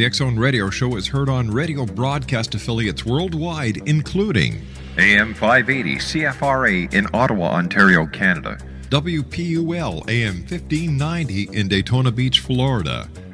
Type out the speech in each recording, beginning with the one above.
The X Zone Radio Show is heard on radio broadcast affiliates worldwide, including AM 580 CFRA in Ottawa, Ontario, Canada. WPUL AM 1590 in Daytona Beach, Florida.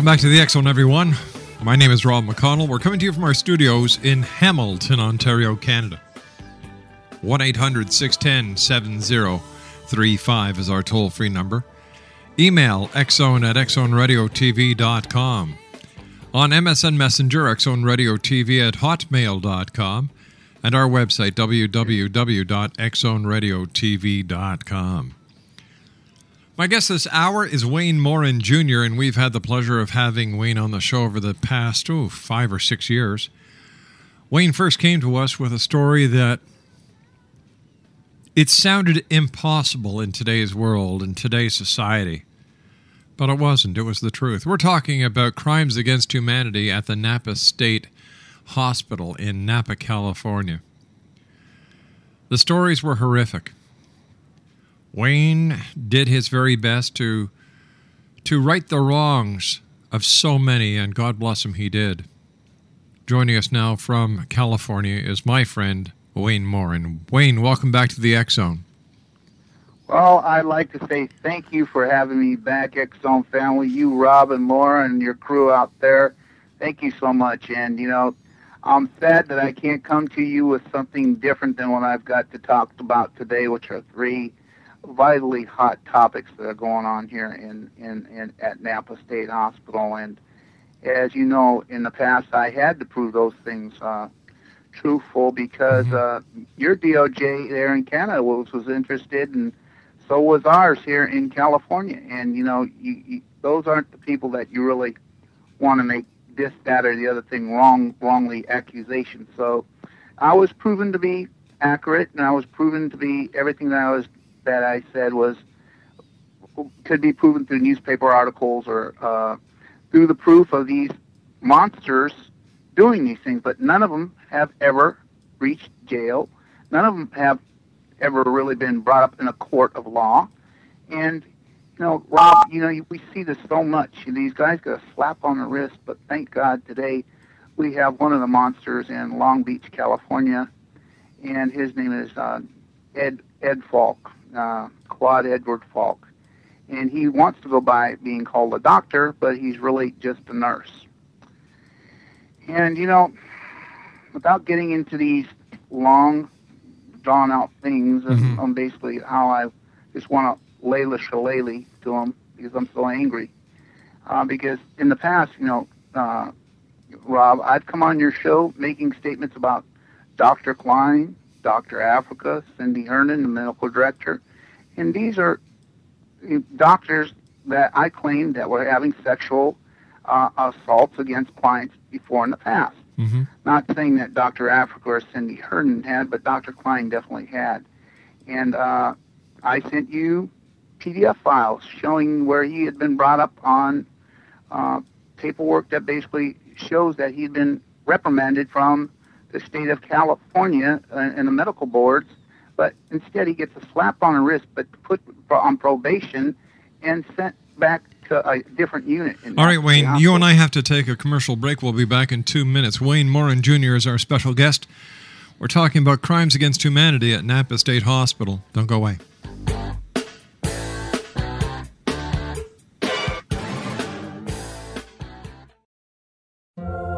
Welcome back to the Zone, everyone. My name is Rob McConnell. We're coming to you from our studios in Hamilton, Ontario, Canada. 1 800 610 7035 is our toll free number. Email xzone at xzoneradiotv.com. On MSN Messenger, xzoneradiotv at hotmail.com. And our website, www.xzoneradiotv.com. My guest this hour is Wayne Morin Jr., and we've had the pleasure of having Wayne on the show over the past, oh, five or six years. Wayne first came to us with a story that it sounded impossible in today's world, in today's society. But it wasn't. It was the truth. We're talking about crimes against humanity at the Napa State Hospital in Napa, California. The stories were horrific. Wayne did his very best to to right the wrongs of so many, and God bless him, he did. Joining us now from California is my friend Wayne Morin. Wayne, welcome back to the X Zone. Well, I'd like to say thank you for having me back, X Zone family. You, Rob, and Laura, and your crew out there. Thank you so much. And, you know, I'm sad that I can't come to you with something different than what I've got to talk about today, which are three vitally hot topics that are going on here in, in, in at Napa State Hospital. And as you know, in the past, I had to prove those things uh, truthful because uh, your DOJ there in Canada was, was interested, and so was ours here in California. And you know, you, you, those aren't the people that you really want to make this, that, or the other thing wrong, wrongly accusation. So I was proven to be accurate, and I was proven to be everything that I was that I said was could be proven through newspaper articles or uh, through the proof of these monsters doing these things. But none of them have ever reached jail. None of them have ever really been brought up in a court of law. And you know, Rob, you know, we see this so much. These guys get a slap on the wrist, but thank God today we have one of the monsters in Long Beach, California, and his name is uh, Ed Ed Falk, uh, Claude Edward Falk, and he wants to go by being called a doctor, but he's really just a nurse. And you know, without getting into these long, drawn out things, Mhm. on basically how I just want to lay the shillelagh to him because I'm so angry. Uh, because in the past, you know, uh, Rob, I've come on your show making statements about Dr. Klein, Dr. Africa, Cindy Hernan, the medical director, and these are uh, doctors that I claimed that were having sexual uh, assaults against clients before in the past. hmm Not saying that Dr. Africa or Cindy Herndon had, but Dr. Klein definitely had. And uh, I sent you PDF files showing where he had been brought up on uh, paperwork that basically shows that he'd been reprimanded from the state of California uh, and the medical boards, but instead he gets a slap on the wrist, but put on probation and sent back to a different unit. in All right, Wayne, you and I have to take a commercial break. We'll be back in two minutes. Wayne Morin Jr. is our special guest. We're talking about crimes against humanity at Napa State Hospital. Don't go away.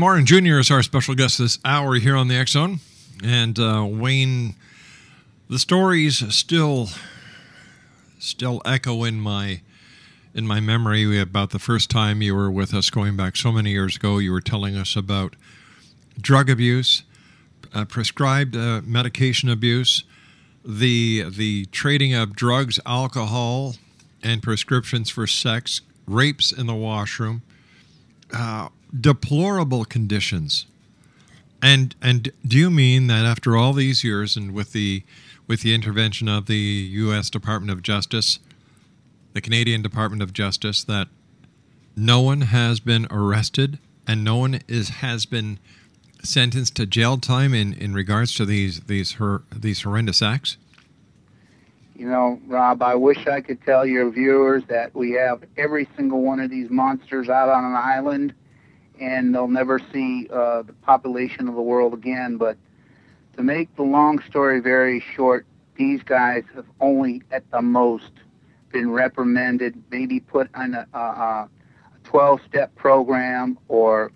Morin Jr. is our special guest this hour here on the Zone. And uh, Wayne, the stories still still echo in my in my memory about the first time you were with us going back so many years ago. You were telling us about drug abuse, uh, prescribed uh, medication abuse, the the trading of drugs, alcohol, and prescriptions for sex, rapes in the washroom, uh, deplorable conditions. And and do you mean that after all these years, and with the with the intervention of the U.S. Department of Justice, the Canadian Department of Justice, that no one has been arrested and no one is has been sentenced to jail time in, in regards to these these her, these horrendous acts? You know, Rob, I wish I could tell your viewers that we have every single one of these monsters out on an island and they'll never see uh, the population of the world again. But to make the long story very short, these guys have only at the most been reprimanded, maybe put on a, a 12 step program or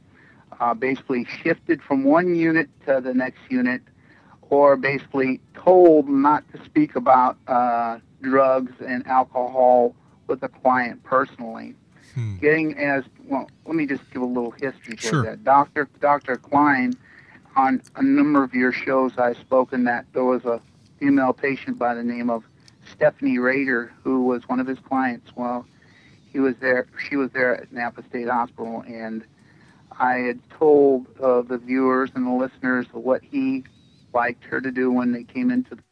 uh, basically shifted from one unit to the next unit or basically told not to speak about uh, drugs and alcohol with the client personally. Hmm. Getting as well, let me just give a little history to Sure. that. Dr. Dr. Klein, on a number of your shows, I've spoken that there was a female patient by the name of Stephanie Rader who was one of his clients. Well, he was there. She was there at Napa State Hospital, and I had told uh, the viewers and the listeners what he liked her to do when they came into the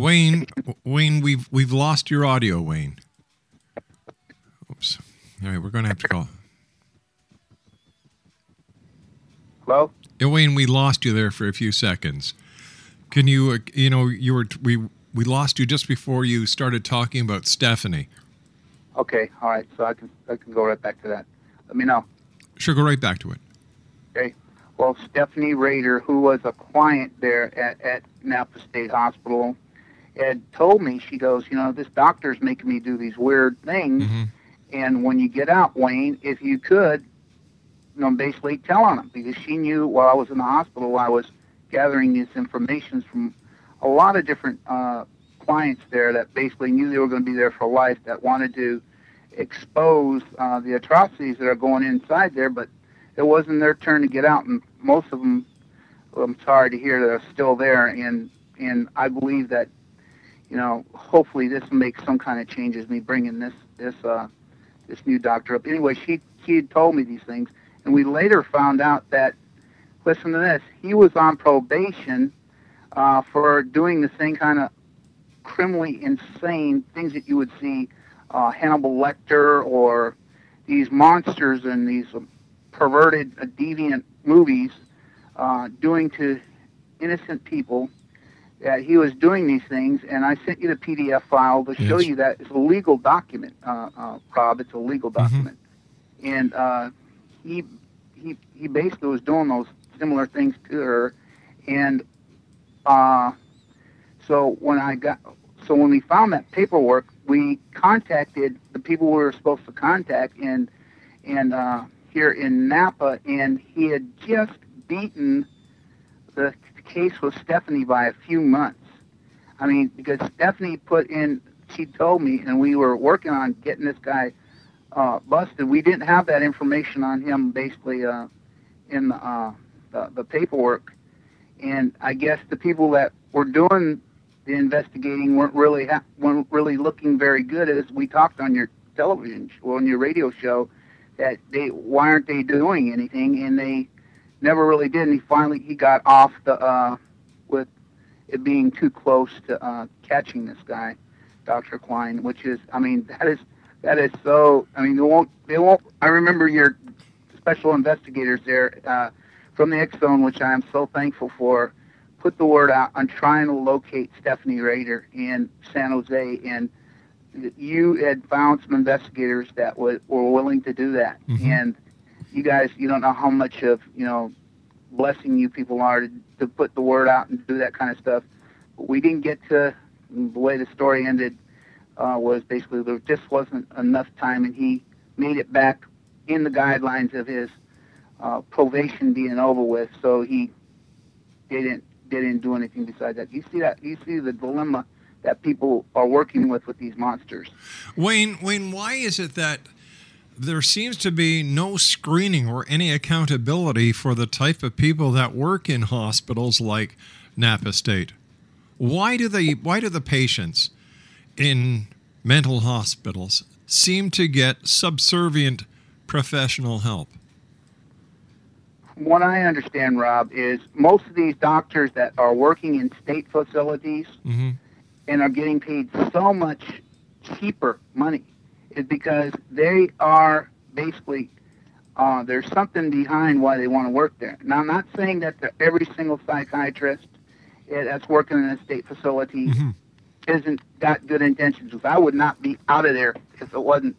Wayne, Wayne, we've we've lost your audio, Wayne. Oops. All right, we're going to have to call. Hello? Yeah, Wayne, we lost you there for a few seconds. Can you, uh, you know, you were we we lost you just before you started talking about Stephanie. Okay, all right. So I can I can go right back to that. Let me know. Sure, go right back to it. Okay. Well, Stephanie Rader, who was a client there at, at Napa State Hospital, had told me, she goes, you know, this doctor's making me do these weird things. And when you get out, Wayne, if you could, you know, basically tell on him because she knew while I was in the hospital, I was gathering this information from a lot of different uh, clients there that basically knew they were going to be there for life that wanted to expose uh, the atrocities that are going inside there, but it wasn't their turn to get out, and most of them, well, I'm sorry to hear, that are still there, and and I believe that, you know, hopefully this will make some kind of changes. Me bringing this this uh, this new doctor up. Anyway, she she had told me these things, and we later found out that, listen to this, he was on probation uh, for doing the same kind of criminally insane things that you would see uh, Hannibal Lecter or these monsters and these perverted, uh, deviant movies uh, doing to innocent people. That he was doing these things, and I sent you the PDF file to show Yes. you that it's a legal document, uh, uh, Rob. It's a legal document, and uh, he he he basically was doing those similar things to her, and uh, so when I got so when we found that paperwork, we contacted the people we were supposed to contact, and and uh, here in Napa, and he had just beaten the case with Stephanie by a few months. I mean, because Stephanie put in, she told me, and we were working on getting this guy uh, busted. We didn't have that information on him, basically, uh, in the, uh, the the paperwork. And I guess the people that were doing the investigating weren't really ha- weren't really looking very good. As we talked on your television, well, on your radio show, that they why aren't they doing anything? And they never really did. And he finally he got off the uh, with it being too close to uh, catching this guy, Dr. Klein, which is I mean that is that is so. I mean they won't they won't. I remember your special investigators there uh, from the X Zone, which I am so thankful for. Put the word out on trying to locate Stephanie Rader in San Jose, and you had found some investigators that would, were willing to do that. Mhm. And you guys, you don't know how much of you know blessing you people are to, to put the word out and do that kind of stuff. But we didn't get to the way the story ended uh, was basically there just wasn't enough time, and he made it back in the guidelines of his uh, probation being over with. So he didn't didn't do anything besides that. You see that? You see the dilemma that people are working with with these monsters. Wayne, Wayne, why is it that there seems to be no screening or any accountability for the type of people that work in hospitals like Napa State. Why do they why do the patients in mental hospitals seem to get subservient professional help? What I understand, Rob, is most of these doctors that are working in state facilities Mm-hmm. and are getting paid so much cheaper money is because they are basically uh, there's something behind why they want to work there. Now, I'm not saying that the, every single psychiatrist that's working in a state facility Mm-hmm. isn't got good intentions. I would not be out of there if it wasn't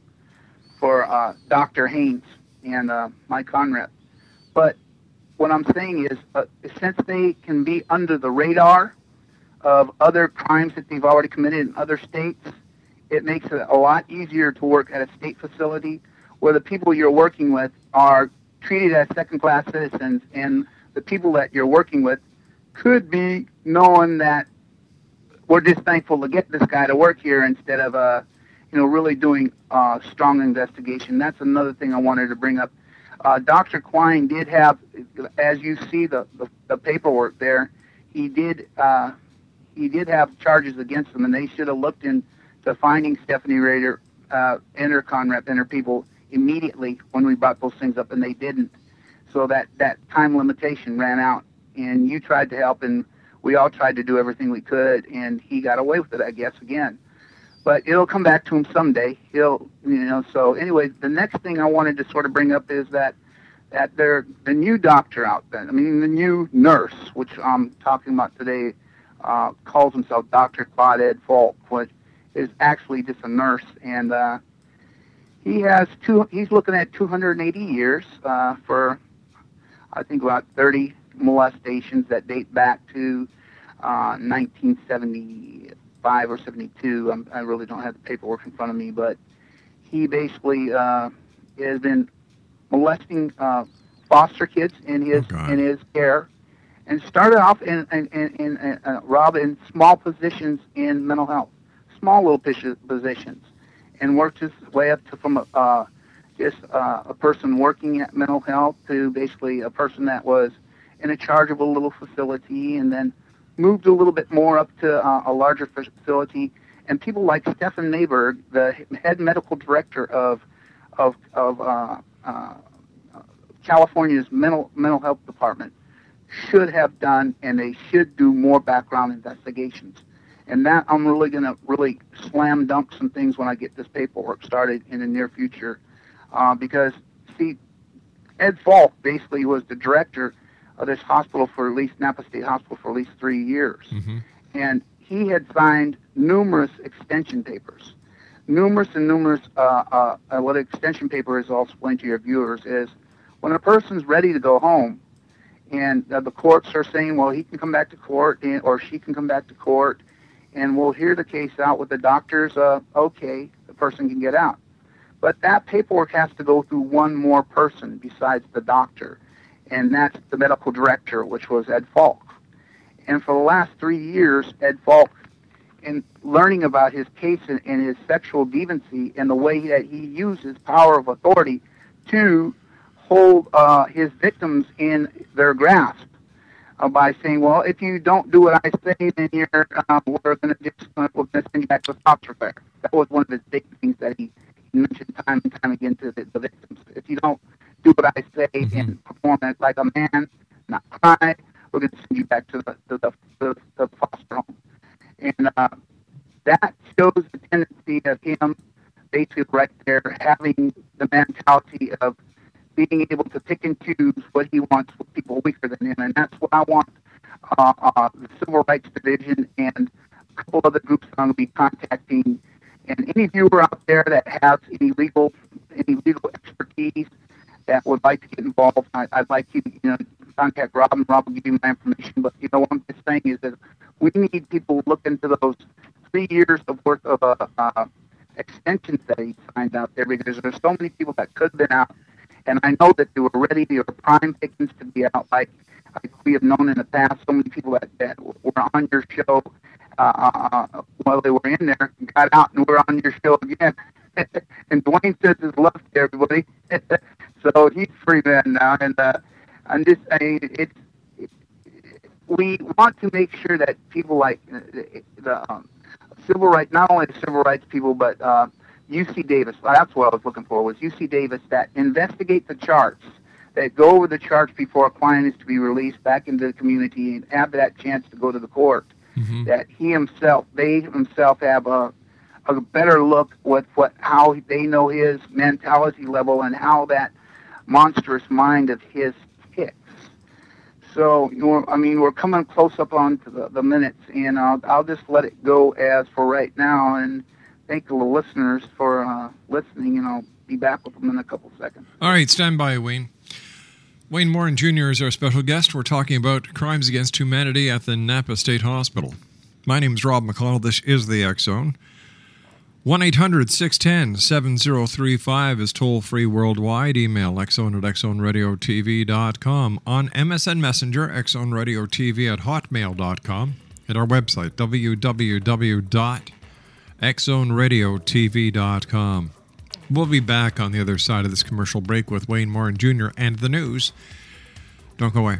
for uh, Dr. Haynes and uh, Mike Conrad. But what I'm saying is, uh, since they can be under the radar of other crimes that they've already committed in other states, it makes it a lot easier to work at a state facility where the people you're working with are treated as second class citizens and the people that you're working with could be knowing that we're just thankful to get this guy to work here instead of uh you know really doing uh strong investigation. That's another thing i wanted to bring up. Uh dr klein did have as you see the the, the paperwork there he did uh he did have charges against him and they should have looked into finding stephanie rader uh and her conrep and her people immediately when we brought those things up and they didn't. So that that time limitation ran out and you tried to help and we all tried to do everything we could and he got away with it i guess again. But it'll come back to him someday. He'll you know so anyway the next thing i wanted to sort of bring up is that that there the new doctor out there i mean the new nurse which i'm talking about today uh, calls himself dr claude falk which is actually just a nurse and uh, he has two he's looking at 280 years uh, for i think about 30 molestations that date back to uh, 1975 or 72. I'm, I really don't have the paperwork in front of me, but he basically uh, has been molesting uh, foster kids in his in his care, and started off in in, in, in uh, Rob in small positions in mental health, small little positions, and worked his way up to from uh, just uh, a person working at mental health to basically a person that was in a charge of a little facility, and then moved a little bit more up to uh, a larger facility. And people like Stephen Mayberg, the head medical director of of of uh, uh, California's mental mental health department, should have done, and they should do more background investigations. And that I'm really going to really slam dunk some things when I get this paperwork started in the near future, uh, because see, Ed Falk basically was the director of this hospital for at least Napa State Hospital for at least three years, and he had signed numerous extension papers, numerous and numerous. Uh, uh, uh, what an extension paper is, I'll explain to your viewers, is when a person's ready to go home, and uh, the courts are saying, well, he can come back to court, and, or she can come back to court, and we'll hear the case out with the doctors. Uh, okay, the person can get out, but that paperwork has to go through one more person besides the doctor and that's the medical director, which was Ed Falk. And for the last three years, Ed Falk, in learning about his case and, and his sexual deviancy and the way that he used his power of authority to hold uh, his victims in their grasp uh, by saying, "Well, if you don't do what I say, then you're uh, we're going to just uh, we're to send you back to the foster care." That was one of the big things that he mentioned time and time again to the, the victims. If you don't do what I say and perform it like a man, not cry, we're going to send you back to the to the, the, the foster home. And uh, that shows the tendency of him, basically right there, having the mentality of being able to pick and choose what he wants with people weaker than him, and that's what I want. Uh, uh, the Civil Rights Division and a couple other groups I'm going to be contacting, and any viewer out there that has any legal any legal expertise that would like to get involved, I, I'd like you to you know, contact Rob, and Rob will give you my information. But you know what I'm just saying is that we need people to look into those three years of worth of uh, uh, extensions that he signed out there because there's so many people that could have been out, and I know that they were ready, they were prime pickings to be out, like like we have known in the past. So many people that, that were on your show uh, uh, while they were in there got out and were on your show again and Dwayne says his love to everybody. so he's free man now, and uh, I'm just saying it's. We want to make sure that people like uh, the um, civil rights, not only the civil rights people, but uh, UC Davis. That's what I was looking for was UC Davis that investigate the charts, that go over the charts before a client is to be released back into the community and have that chance to go to the court. Mm-hmm. That he himself, they himself have a a better look with what how they know his mentality level and how that monstrous mind of his ticks. So you know, I mean, we're coming close up on to the, the minutes, and I'll I'll just let it go as for right now, and thank the listeners for uh, listening, and I'll be back with them in a couple seconds. All right, stand by, Wayne. Wayne Morin Jr. is our special guest. We're talking about crimes against humanity at the Napa State Hospital. My name is Rob McConnell. This is the Zone. 1 800 610 7035 is toll free worldwide. Email xzone at xzoneradiotv.com. On MSN Messenger, xzoneradiotv at hotmail.com. At our website, www.xzoneradiotv.com. We'll be back on the other side of this commercial break with Wayne Morin Jr. and the news. Don't go away.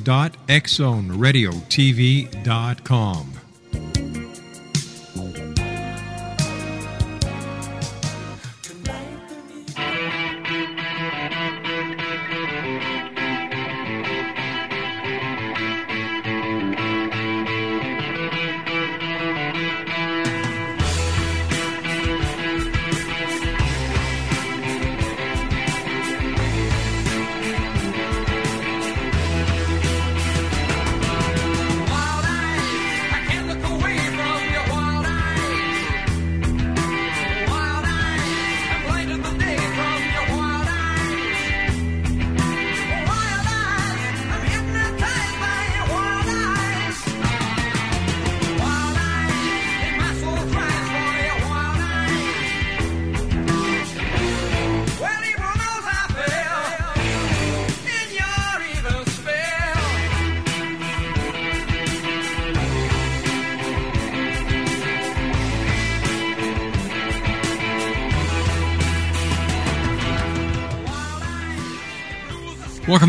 www.xzoneradiotv.com.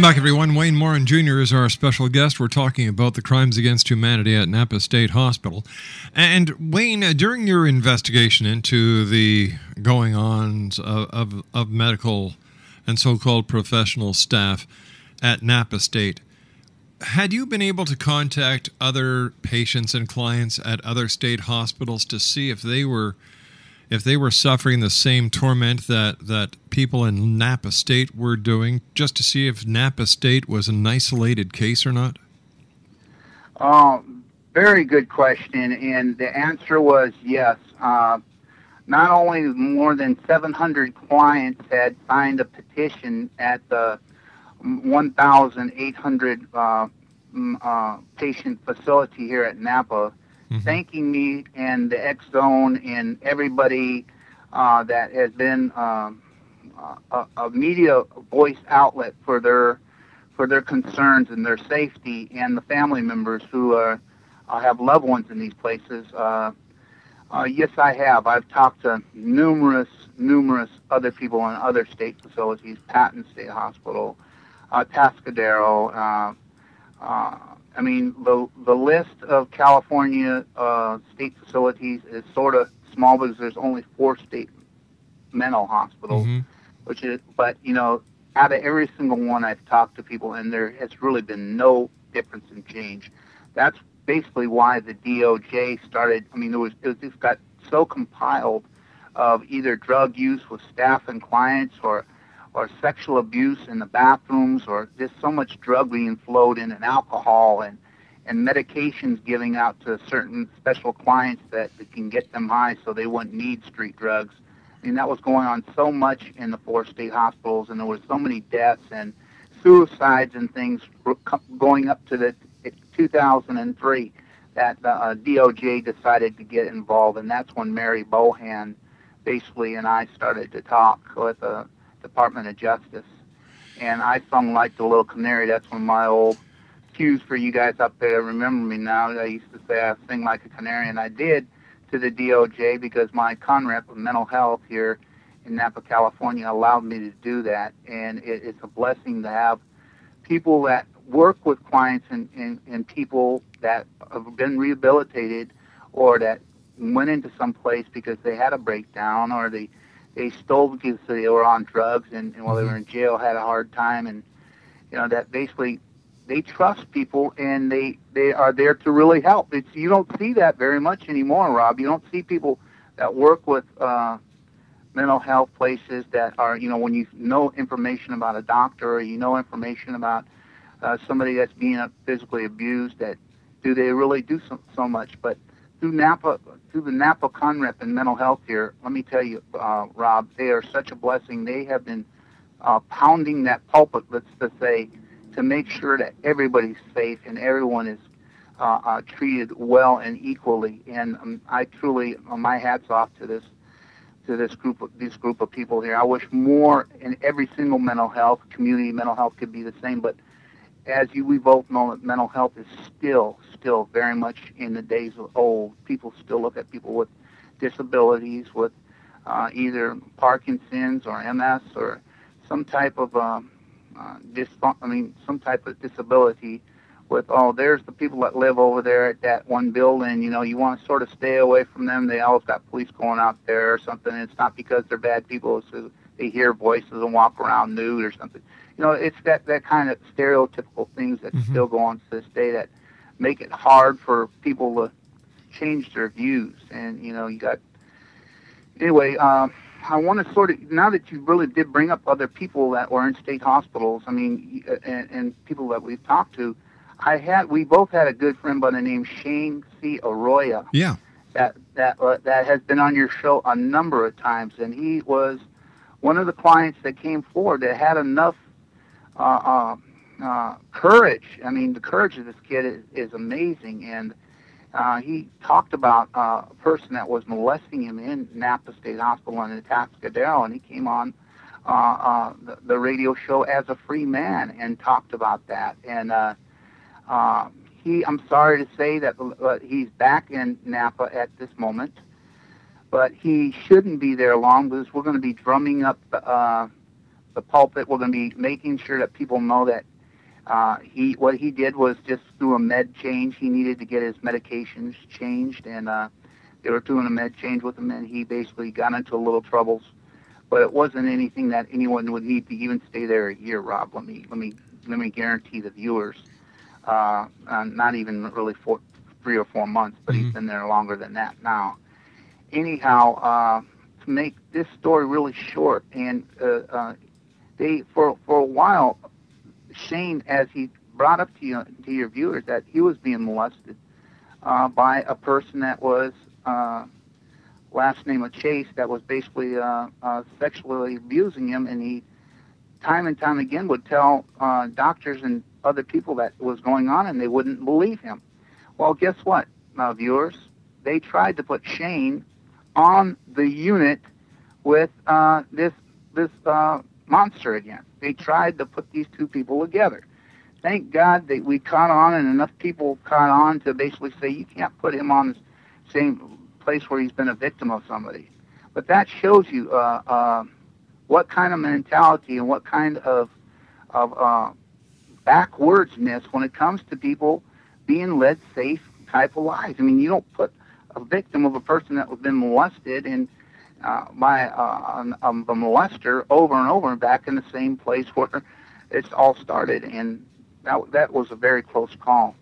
Welcome back, everyone. Wayne Morin Jr. is our special guest. We're talking about the crimes against humanity at Napa State Hospital. And Wayne, uh, during your investigation into the going ons of, of, of medical and so called professional staff at Napa State, had you been able to contact other patients and clients at other state hospitals to see if they were if they were suffering the same torment that, that people in Napa State were doing, just to see if Napa State was an isolated case or not? Um, very good question, and the answer was yes. Uh, not only more than 700 clients had signed a petition at the 1,800 uh, uh, patient facility here at Napa, thanking me and the X Zone and everybody uh, that has been um, a, a media voice outlet for their for their concerns and their safety, and the family members who uh, uh, have loved ones in these places. Uh, uh, yes, I have. I've talked to numerous, numerous other people in other state facilities, Patton State Hospital, uh, Atascadero. Uh, I mean, the the list of California uh, state facilities is sort of small because there's only four state mental hospitals, which is, but you know, out of every single one I've talked to people, and there has really been no difference in change. That's basically why the DOJ started. I mean, there was it just got so compiled of either drug use with staff and clients, or or sexual abuse in the bathrooms, or just so much drug being flowed in, and alcohol, and and medications giving out to certain special clients that, that can get them high, so they wouldn't need street drugs. I mean, that was going on so much in the four state hospitals, and there were so many deaths and suicides and things going up to the 2003 that the uh, DOJ decided to get involved, and that's when Mary Bohan, basically, and I started to talk with the Department of Justice. And I sung like the little canary. That's one of my old cues for you guys up there. Remember me now. I used to say I sing like a canary, and I did to the DOJ because my conrep of mental health here in Napa, California, allowed me to do that, and it, it's a blessing to have people that work with clients and, and, and people that have been rehabilitated or that went into some place because they had a breakdown or they they stole because they were on drugs and, and while they were in jail had a hard time and you know that basically they trust people and they they are there to really help. It's you don't see that very much anymore, Rob. You don't see people that work with uh, mental health places that are you know when you know information about a doctor or you know information about uh, somebody that's being physically abused that do they really do so, so much but through napa through the napa conrep and mental health here let me tell you uh, rob they are such a blessing they have been uh, pounding that pulpit let's just say to make sure that everybody's safe and everyone is uh, uh, treated well and equally and um, i truly uh, my hats off to this to this group of this group of people here. I wish more in every single mental health community mental health could be the same, but as you we both know that mental health is still still very much in the days of old. People still look at people with disabilities with uh, either Parkinson's or MS or some type of um, uh, dis- I mean some type of disability with oh there's the people that live over there at that one building you know you want to sort of stay away from them. They always got police going out there or something. It's not because they're bad people It's it's 'cause they hear voices and walk around nude or something. You know it's that that kind of stereotypical things that still go on to this day that make it hard for people to change their views and you know you got anyway um I want to sort of now that you really did bring up other people that were in state hospitals. I mean, and, and people that we've talked to. I had we both had a good friend by the name Shane C. Arroyo Yeah. that that uh, that has been on your show a number of times, and he was one of the clients that came forward that had enough uh, uh, uh, courage. I mean, the courage of this kid is, is amazing, and uh, he talked about uh, a person that was molesting him in Napa State Hospital in Atascadero, and he came on uh, uh, the, the radio show as a free man and talked about that. And uh, uh, he, I'm sorry to say that he's back in Napa at this moment, but he shouldn't be there long because we're going to be drumming up uh, the pulpit. We're going to be making sure that people know that uh, he what he did was just through a med change. He needed to get his medications changed, and uh, they were doing a med change with him, and he basically got into a little troubles. But it wasn't anything that anyone would need to even stay there a year. Rob, let me let me let me guarantee the viewers, uh, uh, not even really four, three or four months, but he's been there longer than that now. Anyhow, uh, to make this story really short, and uh, uh, they for for a while Shane, as he brought up to you to your viewers that he was being molested uh, by a person that was uh, last name of Chase that was basically uh, uh, sexually abusing him, and he time and time again would tell uh, doctors and other people that was going on, and they wouldn't believe him. Well, guess what, uh, viewers? They tried to put Shane on the unit with uh, this this uh, monster again. They tried to put these two people together. Thank God that we caught on, and enough people caught on to basically say you can't put him on the same place where he's been a victim of somebody. But that shows you uh, uh, what kind of mentality and what kind of of uh, backwardsness when it comes to people being led safe type of lives. I mean, you don't put a victim of a person that was been molested and uh, uh, a molester over and over and back in the same place where it's all started, and that that was a very close call.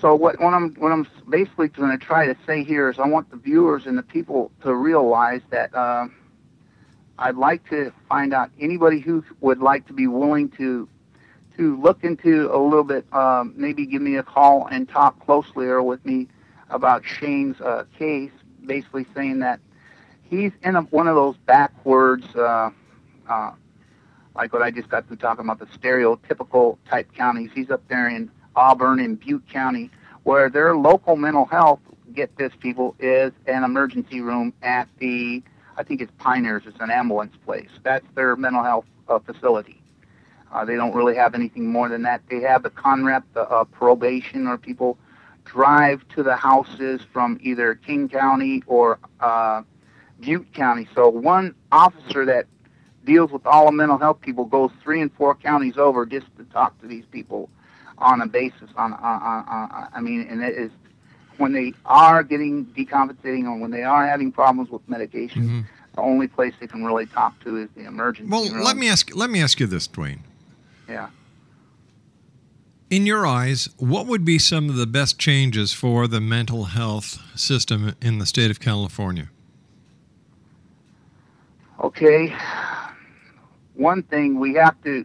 So what, what I'm what I'm basically going to try to say here is I want the viewers and the people to realize that uh, I'd like to find out anybody who would like to be willing to to look into a little bit, um, maybe give me a call and talk closely or with me about Shane's uh, case, basically saying that he's in a, one of those backwards, uh, uh, like what I just got through talking about, the stereotypical type counties. He's up there in Auburn and Butte County, where their local mental health, get this people, is an emergency room at the, I think it's Pioneers, it's an ambulance place. That's their mental health uh, facility. Uh, they don't really have anything more than that. They have the CONREP, the uh, probation, or people drive to the houses from either King County or uh, Butte County. So one officer that deals with all the mental health people goes three and four counties over just to talk to these people on a basis. On, on, on, on I mean, and it is when they are getting decompensating or when they are having problems with medication. Mm-hmm. The only place they can really talk to is the emergency Well, room. let me ask let me ask you this, Dwayne. Yeah. In your eyes, what would be some of the best changes for the mental health system in the state of California? Okay. One thing we have to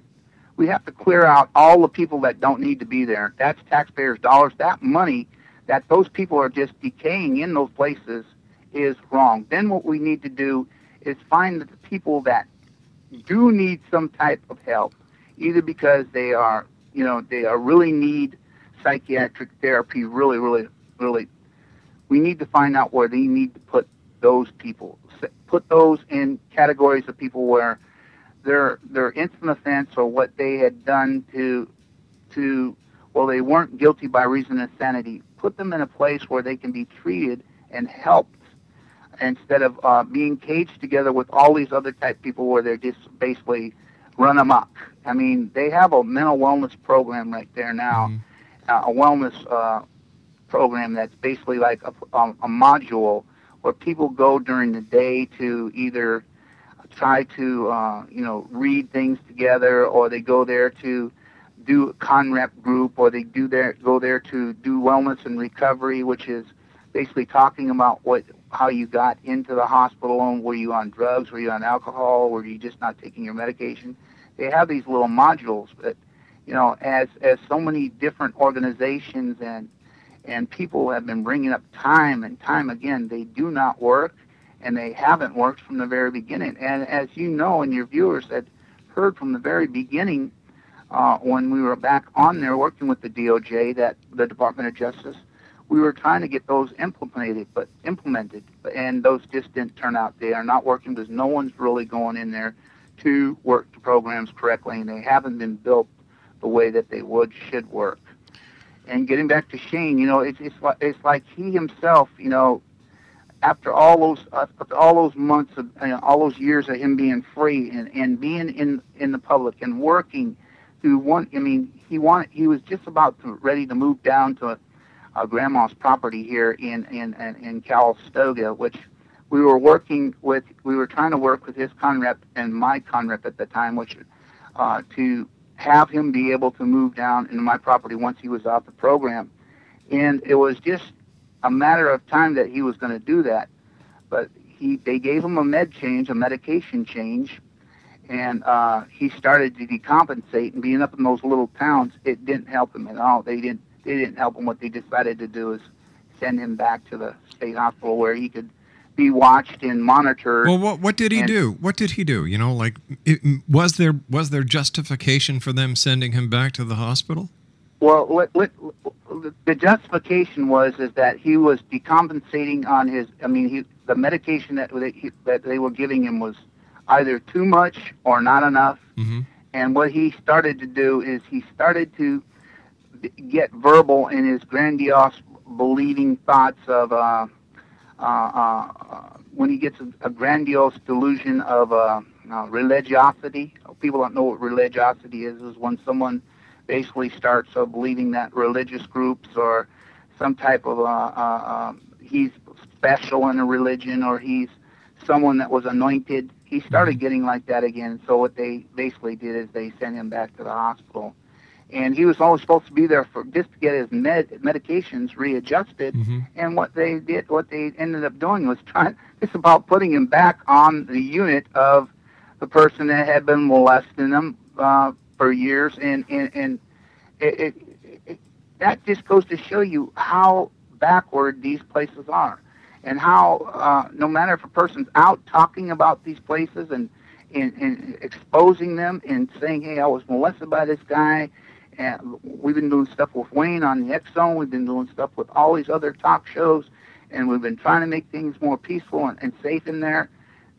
we have to clear out all the people that don't need to be there. That's taxpayers dollars. That money that those people are just decaying in those places is wrong. Then what we need to do is find the people that do need some type of help either because they are you know they are really need psychiatric therapy really really really. We need to find out where they need to put those people put those in categories of people where their their instant offense or what they had done to to well they weren't guilty by reason of insanity put them in a place where they can be treated and helped instead of uh, being caged together with all these other type people where they're just basically run amok. I mean, they have a mental wellness program right there now, uh, a wellness uh, program that's basically like a, a, a module where people go during the day to either try to uh, you know read things together, or they go there to do a conrep group, or they do there go there to do wellness and recovery, which is basically talking about what how you got into the hospital and were you on drugs, were you on alcohol, were you just not taking your medication. They have these little modules, but you know, as as so many different organizations and and people have been bringing up time and time again, they do not work, and they haven't worked from the very beginning. And as you know, and your viewers had heard from the very beginning, uh, when we were back on there working with the DOJ, that the Department of Justice, we were trying to get those implemented, but implemented, and those just didn't turn out. They are not working because no one's really going in there to work the programs correctly, and they haven't been built the way that they would should work. And getting back to Shane, you know, it's it's like it's like he himself, you know, after all those after all those months of you know, all those years of him being free and and being in in the public and working through one. I mean, he wanted he was just about to, ready to move down to uh, grandma's property here in in in, in Calistoga, which we were working with. We were trying to work with his conrep and my conrep at the time, which uh, to have him be able to move down into my property once he was off the program, and it was just a matter of time that he was going to do that. But he they gave him a med change, a medication change, and uh, he started to decompensate and being up in those little towns, it didn't help him at all. They didn't they didn't help him. What they decided to do is send him back to the state hospital where he could be watched and monitored. Well, what what did he and- do? What did he do? You know, like it, was there was there justification for them sending him back to the hospital? Well, what, what, the justification was is that he was decompensating on his. I mean, he the medication that they, he, that they were giving him was either too much or not enough. Mm-hmm. And what he started to do is he started to get verbal in his grandiose, believing thoughts of uh, when he gets a, a grandiose delusion of uh, uh, religiosity. People don't know what religiosity is. Is when someone basically starts uh, believing that religious groups or some type of uh, uh, he's special in a religion or he's someone that was anointed. He started getting like that again. So what they basically did is they sent him back to the hospital, and he was only supposed to be there for just to get his med medications readjusted. And what they did, what they ended up doing was trying. It's about putting him back on the unit of the person that had been molesting him uh, for years, and and and it, it, it, that just goes to show you how backward these places are, and how uh, no matter if a person's out talking about these places and, and and exposing them and saying, hey, I was molested by this guy. And we've been doing stuff with Wayne on the X Zone. We've been doing stuff with all these other talk shows, and we've been trying to make things more peaceful and, and safe in there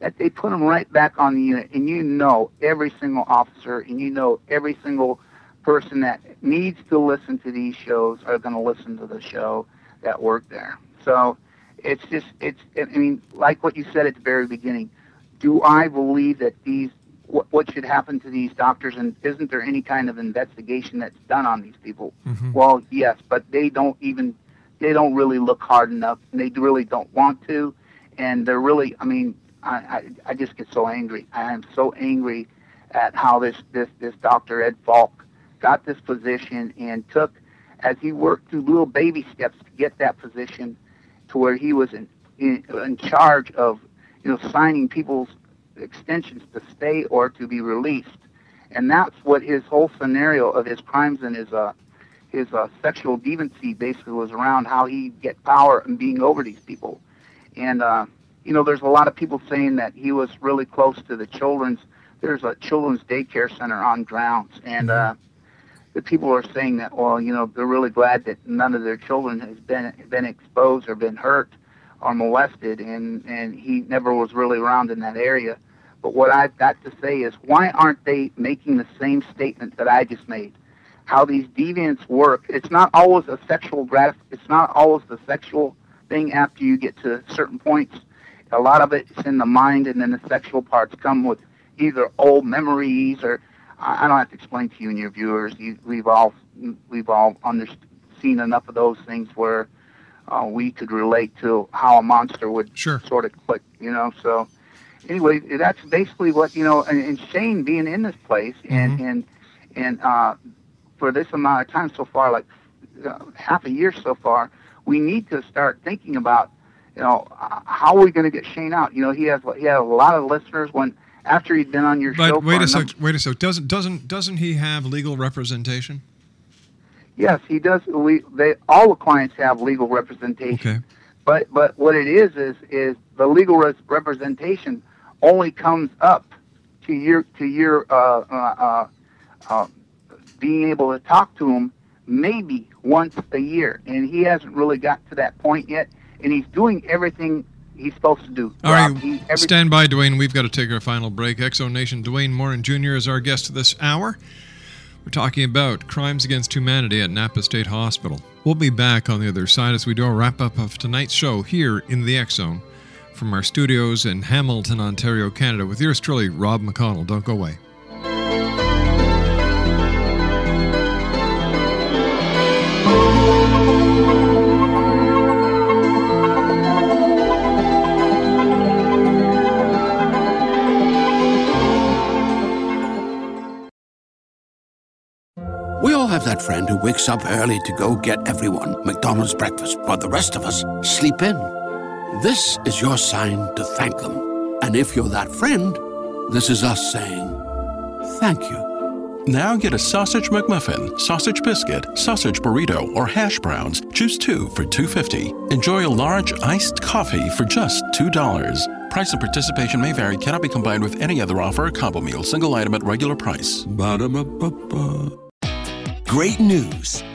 that they put them right back on the unit. And you know every single officer, and you know every single person that needs to listen to these shows are going to listen to the show that work there. So it's just, it's, I mean, like what you said at the very beginning, do I believe that these, what, what should happen to these doctors, and isn't there any kind of investigation that's done on these people? Mm-hmm. Well, yes, but they don't even, they don't really look hard enough, and they really don't want to, and they're really, I mean, I, I, I just get so angry. I am so angry at how this, this, this Dr. Ed Falk got this position and took, as he worked through little baby steps to get that position to where he was in, in, in charge of, you know, signing people's extensions to stay or to be released. And that's what his whole scenario of his crimes and his, uh, his uh, sexual deviancy basically was around how he get power and being over these people. And, uh, you know, there's a lot of people saying that he was really close to the children's. There's a children's daycare center on grounds, and uh, the people are saying that, well, you know, they're really glad that none of their children has been been exposed or been hurt or molested, and and he never was really around in that area. But what I've got to say is, why aren't they making the same statement that I just made? How these deviants work. It's not always a sexual gratif- It's not always the sexual thing after you get to certain points. A lot of it's in the mind, and then the sexual parts come with either old memories or I don't have to explain to you and your viewers. You, we've all we've all under, seen enough of those things where uh, we could relate to how a monster would sort of click, you know. So anyway, that's basically what you know. And, Shane being in this place and and and uh, for this amount of time so far, like uh, half a year so far, we need to start thinking about you know how are we going to get Shane out. You know, he has he had a lot of listeners when after he'd been on your show. But wait a sec. Wait a sec. Doesn't doesn't doesn't he have legal representation? Yes, he does. We they all the clients have legal representation. Okay. But but what it is is is the legal res- representation only comes up to your to your uh, uh, uh, uh, being able to talk to him maybe once a year, and he hasn't really got to that point yet. And he's doing everything he's supposed to do. All Rob. right, He- every- stand by, Dwayne. We've got to take our final break. X Zone Nation, Dwayne Morin Jr. is our guest this hour. We're talking about crimes against humanity at Napa State Hospital. We'll be back on the other side as we do a wrap up of tonight's show here in the Zone from our studios in Hamilton, Ontario, Canada, with yours truly, Rob McConnell. Don't go away. We all have that friend who wakes up early to go get everyone McDonald's breakfast, while the rest of us sleep in. This is your sign to thank them. And if you're that friend, this is us saying thank you. Now get a sausage McMuffin, sausage biscuit, sausage burrito, or hash browns. Choose two for $2.50. Enjoy a large iced coffee for just $2. Price and participation may vary, cannot be combined with any other offer or combo meal, single item at regular price. Ba-da-ba-ba-ba. Great news!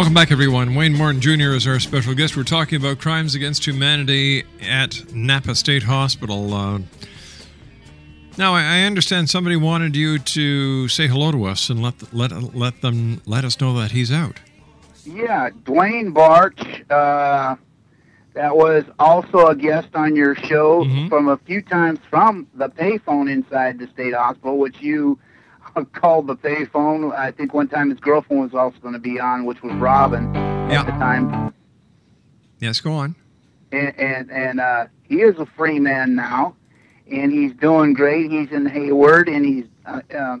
Welcome back, everyone. Wayne Morin Jr. is our special guest. We're talking about crimes against humanity at Napa State Hospital. Uh, now, I understand somebody wanted you to say hello to us and let let let them let us know that he's out. Yeah, Dwayne Barch, uh, that was also a guest on your show from a few times from the payphone inside the state hospital, which you called the payphone. I think one time his girlfriend was also going to be on, which was Robin yeah. at the time. Yes, go on. And and, and uh, he is a free man now, and he's doing great. He's in Hayward, and he's uh, uh,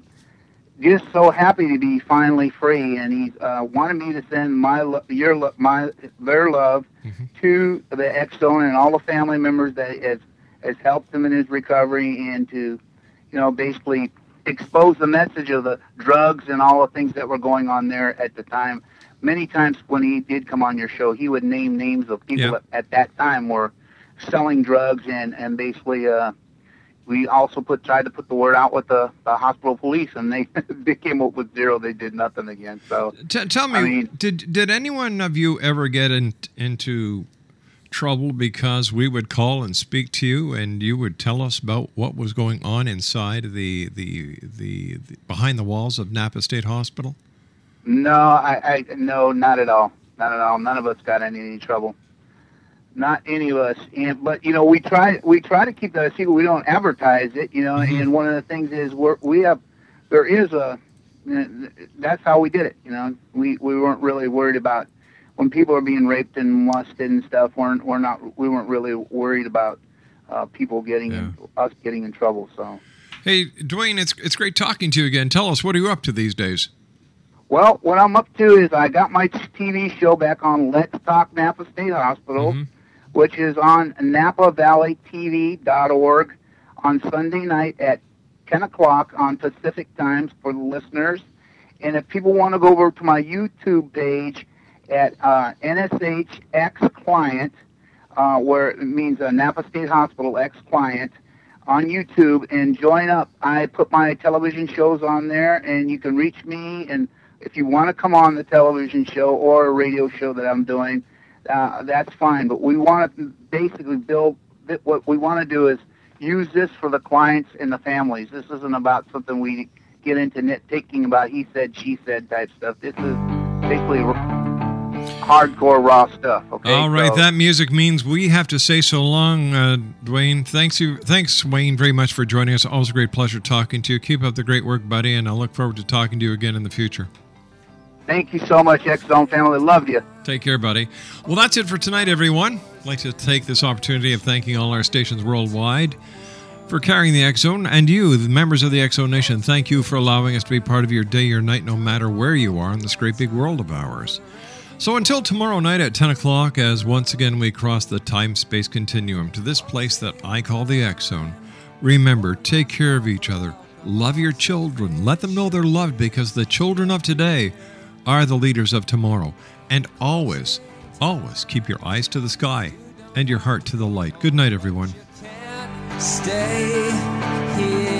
just so happy to be finally free. And he uh, wanted me to send my lo- your lo- my their love to the X Zone and all the family members that has has helped him in his recovery, and to you know basically expose the message of the drugs and all the things that were going on there at the time. Many times when he did come on your show, he would name names of people Yeah. that at that time were selling drugs and and basically uh we also put tried to put the word out with the, the hospital police and they they came up with zero they did nothing again so T- tell me, I mean, did did anyone of you ever get in, into trouble because we would call and speak to you and you would tell us about what was going on inside the the the, the behind the walls of Napa State Hospital? no I, I no not at all. Not at all. None of us got in any trouble. Not any of us. And but you know we try we try to keep that a secret. We don't advertise it you know mm-hmm. and one of the things is we're we have there is a that's how we did it you know. We we weren't really worried about when people are being raped and molested and stuff we're, we're not we weren't really worried about uh, people getting in, us getting in trouble so Hey, Dwayne, it's it's great talking to you again. Tell us what are you up to these days? Well, what I'm up to is I got my TV show back on Let's Talk Napa State Hospital, which is on NapaValleyTV.org on Sunday night at 10 o'clock on Pacific times for the listeners. And if people want to go over to my YouTube page at uh, NSHX Client, uh, where it means uh, Napa State Hospital X Client, on YouTube and join up. I put my television shows on there, and you can reach me. And if you want to come on the television show or a radio show that I'm doing, uh, that's fine. But we want to basically build. What we want to do is use this for the clients and the families. This isn't about something we get into nitpicking about he said, she said type stuff. This is basically hardcore raw stuff. Okay. All right, So- that music means we have to say so long, uh, Dwayne. Thanks you, thanks Wayne, very much for joining us. Always a great pleasure talking to you. Keep up the great work, buddy, and I look forward to talking to you again in the future. Thank you so much, X Zone family. Love you. Take care, buddy. Well, that's it for tonight, everyone. I'd like to take this opportunity of thanking all our stations worldwide for carrying the X Zone. And you, the members of the X Zone Nation, thank you for allowing us to be part of your day or night, no matter where you are in this great big world of ours. So until tomorrow night at 10 o'clock, as once again we cross the time space continuum to this place that I call the X Zone, remember, take care of each other. Love your children. Let them know they're loved because the children of today are the leaders of tomorrow. And always, always keep your eyes to the sky and your heart to the light. Good night, everyone. Stay here.